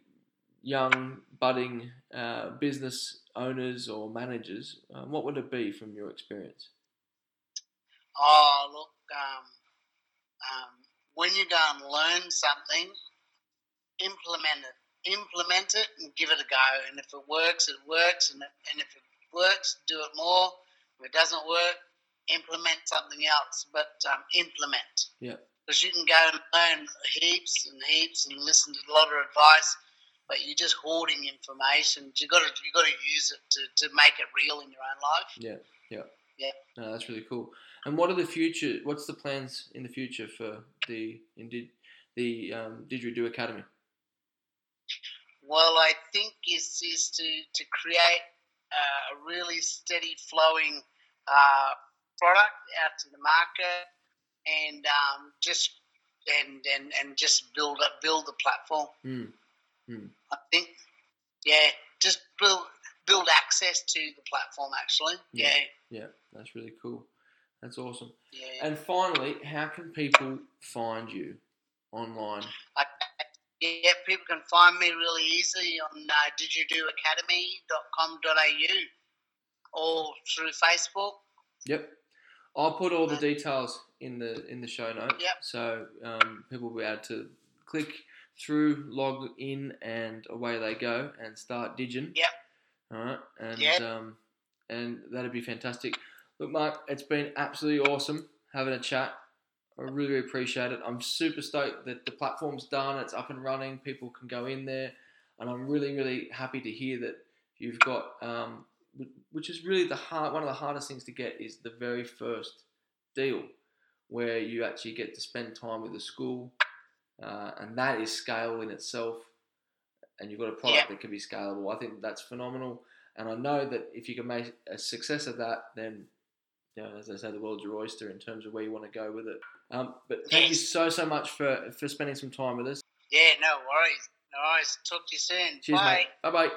young budding uh, business owners or managers, uh, what would it be from your experience? Oh, look, um, um, when you go and learn something, implement it. Implement it and give it a go. And if it works, it works. And, and if it works, do it more. If it doesn't work, implement something else. But um, implement. Yeah. Because you can go and learn heaps and heaps and listen to a lot of advice, but you're just hoarding information. You got to you got to use it to, to make it real in your own life. Yeah, yeah, Yeah. No, that's really cool. And what are the future? What's the plans in the future for the Indeed, the um, Didgeridoo Academy? Well, I think is is to to create uh, a really steady flowing uh, product out to the market, and um, just and, and and just build up build the platform. Mm. I think, yeah, just build build access to the platform. Actually, Yeah. yeah, Yeah, that's really cool. That's awesome. yeah. And finally, how can people find you online? Yeah, people can find me really easily on uh, didgeridooacademy.com.au or through Facebook. Yep. I'll put all the details in the in the show notes. Yep. So um, people will be able to click through, log in, and away they go and start digging. Yep. All right. And Yep. um, and that'd be fantastic. Look, Mark, it's been absolutely awesome having a chat. I really, really appreciate it. I'm super stoked that the platform's done. It's up and running. People can go in there, and I'm really, really happy to hear that you've got, um, which is really the hard. One of the hardest things to get is the very first deal, where you actually get to spend time with the school, uh, and that is scale in itself. And you've got a product that can be scalable. I think that's phenomenal, and I know that if you can make a success of that, then you know, as I say, the world's your oyster in terms of where you want to go with it. Um, but thank you so so much for for spending some time with us. Yeah, no worries. No worries. Talk to you soon. Cheers, Bye. mate. Bye bye. Now